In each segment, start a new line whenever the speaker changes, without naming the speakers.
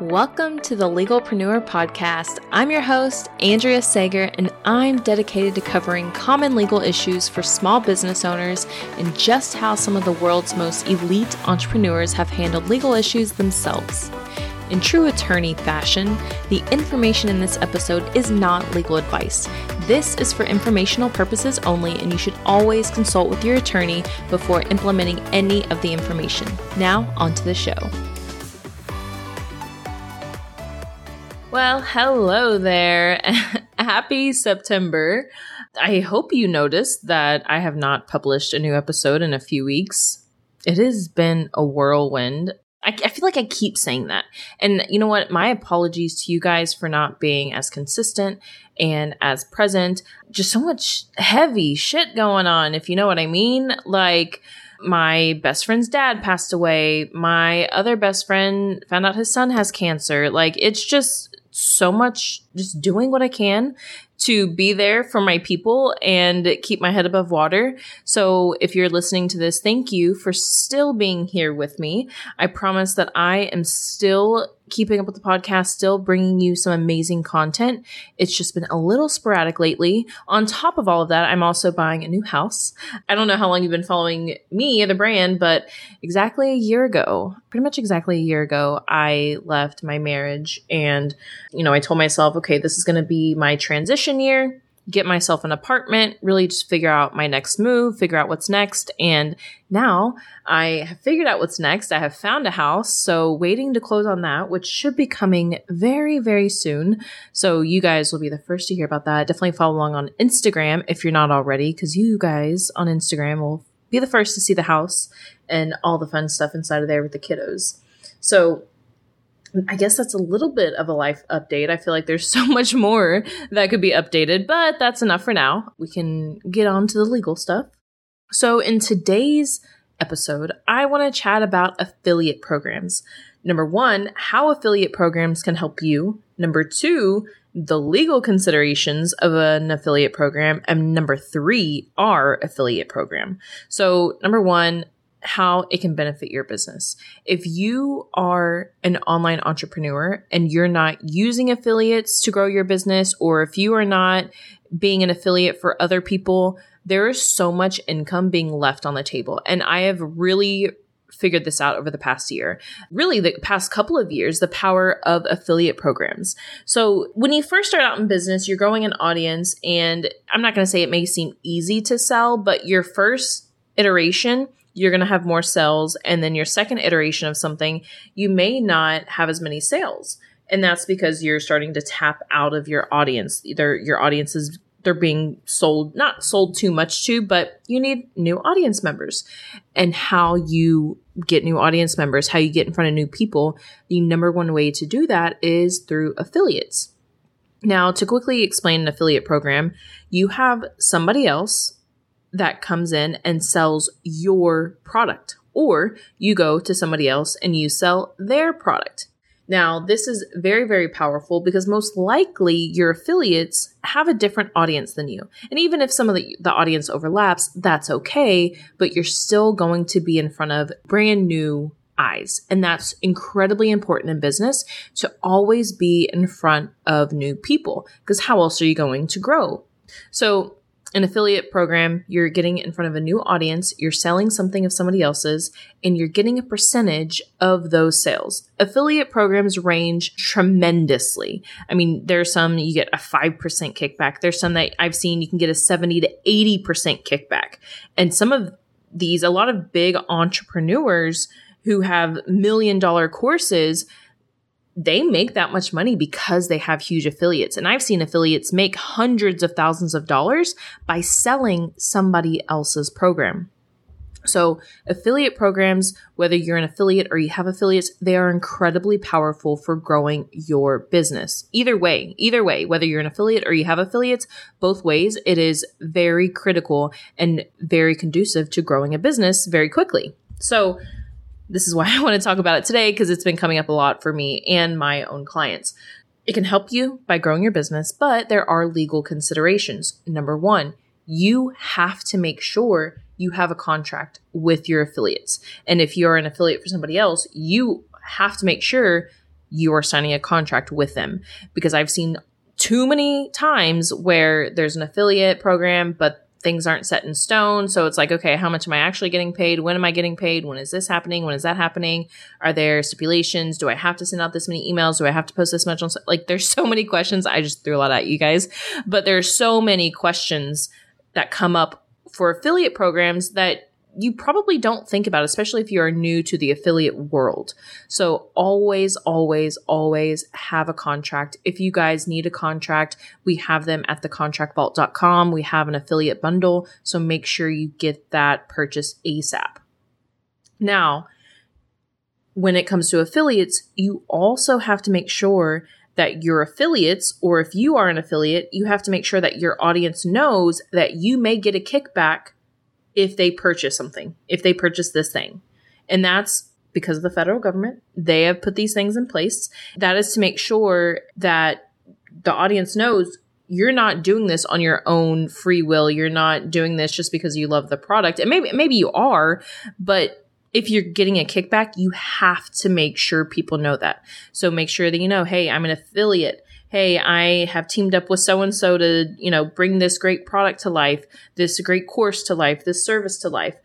Welcome to the Legalpreneur Podcast. I'm your host, Andrea Sager, and I'm dedicated to covering common legal issues for small business owners and just how some of the world's most elite entrepreneurs have handled legal issues themselves. In true attorney fashion, the information in this episode is not legal advice. This is for informational purposes only, and you should always consult with your attorney before implementing any of the information. Now, on to the show. Well, hello there. Happy September. I hope you noticed that I have not published a new episode in a few weeks. It has been a whirlwind. I, I, feel like I keep saying that. And you know what? My apologies to you guys for not being as consistent and as present. Just so much heavy shit going on, if you know what I mean. Like, my best friend's dad passed away. My other best friend found out his son has cancer. Like, it's just so much just doing what I can to be there for my people and keep my head above water. So if you're listening to this, thank you for still being here with me. I promise that I am still keeping up with the podcast, still bringing you some amazing content. It's just been a little sporadic lately. On top of all of that, I'm also buying a new house. I don't know how long you've been following me, the brand, but exactly a year ago, pretty much exactly a year ago, I left my marriage and, you know, I told myself, okay, this is going to be my transition year get myself an apartment, really just figure out my next move, figure out what's next. And now I have figured out what's next. I have found a house. So waiting to close on that, which should be coming very, very soon. So you guys will be the first to hear about that. Definitely follow along on Instagram if you're not already, because you guys on Instagram will be the first to see the house and all the fun stuff inside of there with the kiddos. So I guess that's a little bit of a life update. I feel like there's so much more that could be updated, but that's enough for now. We can get on to the legal stuff. So, in today's episode, I want to chat about affiliate programs. Number one, how affiliate programs can help you. Number two, the legal considerations of an affiliate program. And number three, our affiliate program. So, number one, how it can benefit your business. If you are an online entrepreneur and you're not using affiliates to grow your business, or if you are not being an affiliate for other people, there is so much income being left on the table. And I have really figured this out over the past year. Really, the past couple of years, the power of affiliate programs. So, when you first start out in business, you're growing an audience, and I'm not going to say it may seem easy to sell, but your first iteration you're going to have more sales. And then your second iteration of something, you may not have as many sales. And that's because you're starting to tap out of your audience. Either your audience is they're being sold, not sold too much to, but you need new audience members. And how you get new audience members, how you get in front of new people, the number one way to do that is through affiliates. Now, to quickly explain an affiliate program, you have somebody else that comes in and sells your product, or you go to somebody else and you sell their product. Now, this is very, very powerful because most likely your affiliates have a different audience than you. And even if some of the, the audience overlaps, that's okay, but you're still going to be in front of brand new eyes. And that's incredibly important in business to always be in front of new people because how else are you going to grow? So an affiliate program, you're getting in front of a new audience, you're selling something of somebody else's, and you're getting a percentage of those sales. Affiliate programs range tremendously. I mean, there's some you get a 5% kickback. There's some that I've seen you can get a 70 to 80% kickback. And some of these, a lot of big entrepreneurs who have million dollar courses, they make that much money because they have huge affiliates. And I've seen affiliates make hundreds of thousands of dollars by selling somebody else's program. So, affiliate programs, whether you're an affiliate or you have affiliates, they are incredibly powerful for growing your business. Either way, either way, whether you're an affiliate or you have affiliates, both ways, it is very critical and very conducive to growing a business very quickly. So, this is why I want to talk about it today because it's been coming up a lot for me and my own clients. It can help you by growing your business, but there are legal considerations. Number one, you have to make sure you have a contract with your affiliates. And if you're an affiliate for somebody else, you have to make sure you are signing a contract with them because I've seen too many times where there's an affiliate program, but things aren't set in stone. So it's like, okay, how much am I actually getting paid? When am I getting paid? When is this happening? When is that happening? Are there stipulations? Do I have to send out this many emails? Do I have to post this much on? Like, there's so many questions. I just threw a lot at you guys, but there's so many questions that come up for affiliate programs that you probably don't think about, especially if you are new to the affiliate world. So always, always, always have a contract. If you guys need a contract, we have them at thecontractvault.com. We have an affiliate bundle. So make sure you get that purchase ASAP. Now, when it comes to affiliates, you also have to make sure that your affiliates, or if you are an affiliate, you have to make sure that your audience knows that you may get a kickback if they purchase something, if they purchase this thing. And that's because of the federal government. They have put these things in place. That is to make sure that the audience knows you're not doing this on your own free will. You're not doing this just because you love the product. And maybe maybe you are, but if you're getting a kickback, you have to make sure people know that. So make sure that you know, hey, I'm an affiliate hey, I have teamed up with so and so to, you know, bring this great product to life, this great course to life, this service to life.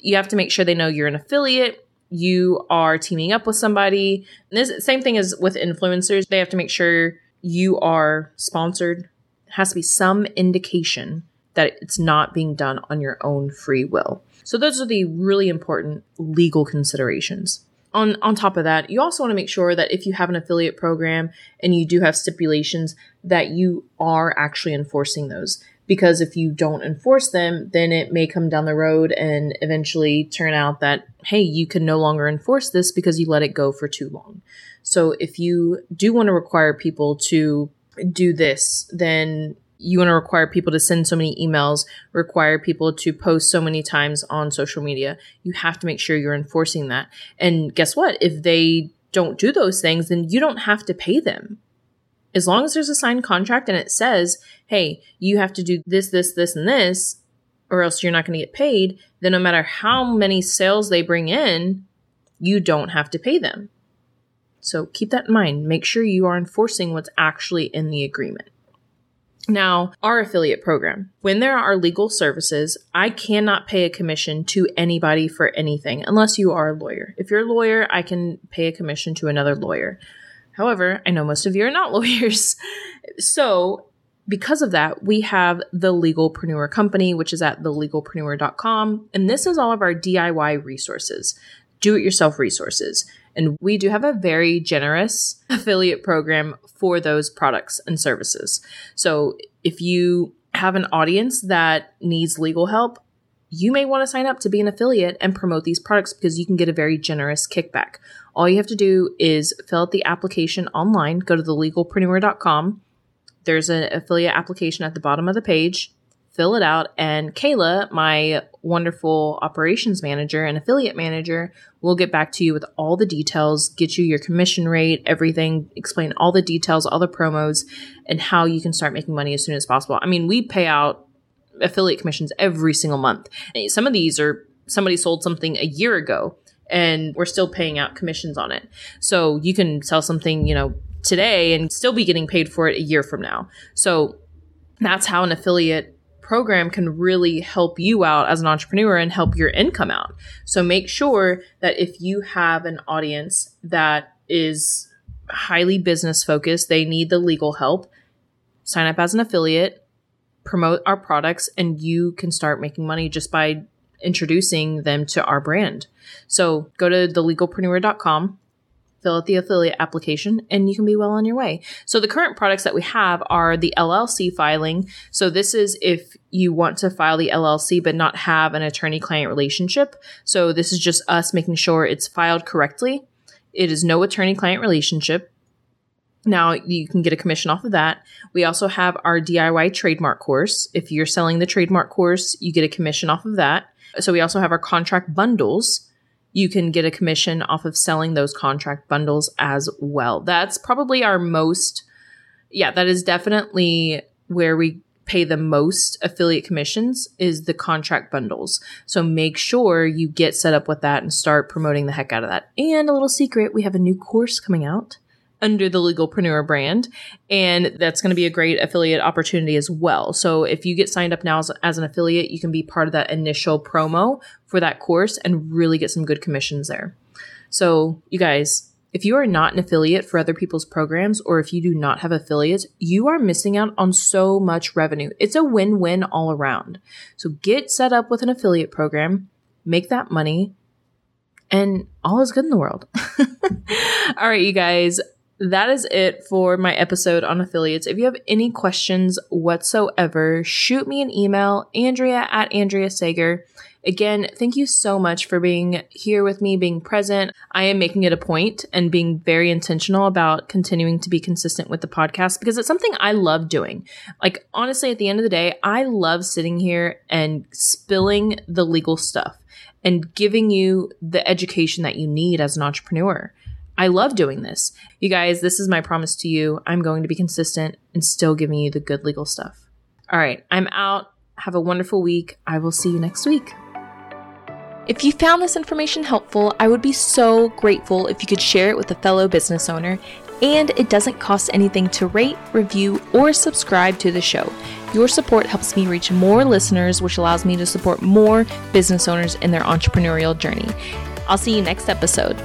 You have to make sure they know you're an affiliate. You are teaming up with somebody. And this same thing as with influencers. They have to make sure you are sponsored. It has to be some indication that it's not being done on your own free will. So those are the really important legal considerations on on top of that, you also want to make sure that if you have an affiliate program and you do have stipulations that you are actually enforcing those because if you don't enforce them, then it may come down the road and eventually turn out that hey, you can no longer enforce this because you let it go for too long. So if you do want to require people to do this, then you want to require people to send so many emails, require people to post so many times on social media. You have to make sure you're enforcing that. And guess what? If they don't do those things, then you don't have to pay them. As long as there's a signed contract and it says, hey, you have to do this, this, this, and this, or else you're not going to get paid, then no matter how many sales they bring in, you don't have to pay them. So keep that in mind. Make sure you are enforcing what's actually in the agreement. Now, our affiliate program, when there are legal services, I cannot pay a commission to anybody for anything unless you are a lawyer. If you're a lawyer, I can pay a commission to another lawyer. However, I know most of you are not lawyers. So, because of that, we have the Legalpreneur Company, which is at thelegalpreneur.com. And this is all of our DIY resources, do it yourself resources. And we do have a very generous affiliate program for those products and services. So if you have an audience that needs legal help, you may want to sign up to be an affiliate and promote these products because you can get a very generous kickback. All you have to do is fill out the application online, go to thelegalpreneur.com. There's an affiliate application at the bottom of the page fill it out. And Kayla, my wonderful operations manager and affiliate manager, will get back to you with all the details, get you your commission rate, everything, explain all the details, all the promos, and how you can start making money as soon as possible. I mean, we pay out affiliate commissions every single month. Some of these are somebody sold something a year ago and we're still paying out commissions on it. So you can sell something, you know, today and still be getting paid for it a year from now. So that's how an affiliate program can really help you out as an entrepreneur and help your income out. So make sure that if you have an audience that is highly business focused, they need the legal help, sign up as an affiliate, promote our products, and you can start making money just by introducing them to our brand. So go to thelegalpreneur.com fill out the affiliate application, and you can be well on your way. So the current products that we have are the LLC filing. So this is if you want to file the LLC but not have an attorney client relationship. So this is just us making sure it's filed correctly. It is no attorney client relationship. Now you can get a commission off of that. We also have our DIY trademark course. If you're selling the trademark course, you get a commission off of that. So we also have our contract bundles you can get a commission off of selling those contract bundles as well. That's probably our most, yeah, that is definitely where we pay the most affiliate commissions is the contract bundles. So make sure you get set up with that and start promoting the heck out of that. And a little secret, we have a new course coming out under the Legalpreneur brand. And that's going to be a great affiliate opportunity as well. So if you get signed up now as, as, an affiliate, you can be part of that initial promo for that course and really get some good commissions there. So you guys, if you are not an affiliate for other people's programs or if you do not have affiliates, you are missing out on so much revenue. It's a win win all around. So get set up with an affiliate program, make that money, and all is good in the world. all right, you guys that is it for my episode on affiliates. If you have any questions whatsoever, shoot me an email, Andrea at Andrea Sager. Again, thank you so much for being here with me, being present. I am making it a point and being very intentional about continuing to be consistent with the podcast because it's something I love doing. Like, honestly, at the end of the day, I love sitting here and spilling the legal stuff and giving you the education that you need as an entrepreneur. I love doing this. You guys, this is my promise to you. I'm going to be consistent and still giving you the good legal stuff. All right, I'm out. Have a wonderful week. I will see you next week. If you found this information helpful, I would be so grateful if you could share it with a fellow business owner. And it doesn't cost anything to rate, review, or subscribe to the show. Your support helps me reach more listeners, which allows me to support more business owners in their entrepreneurial journey. I'll see you next episode.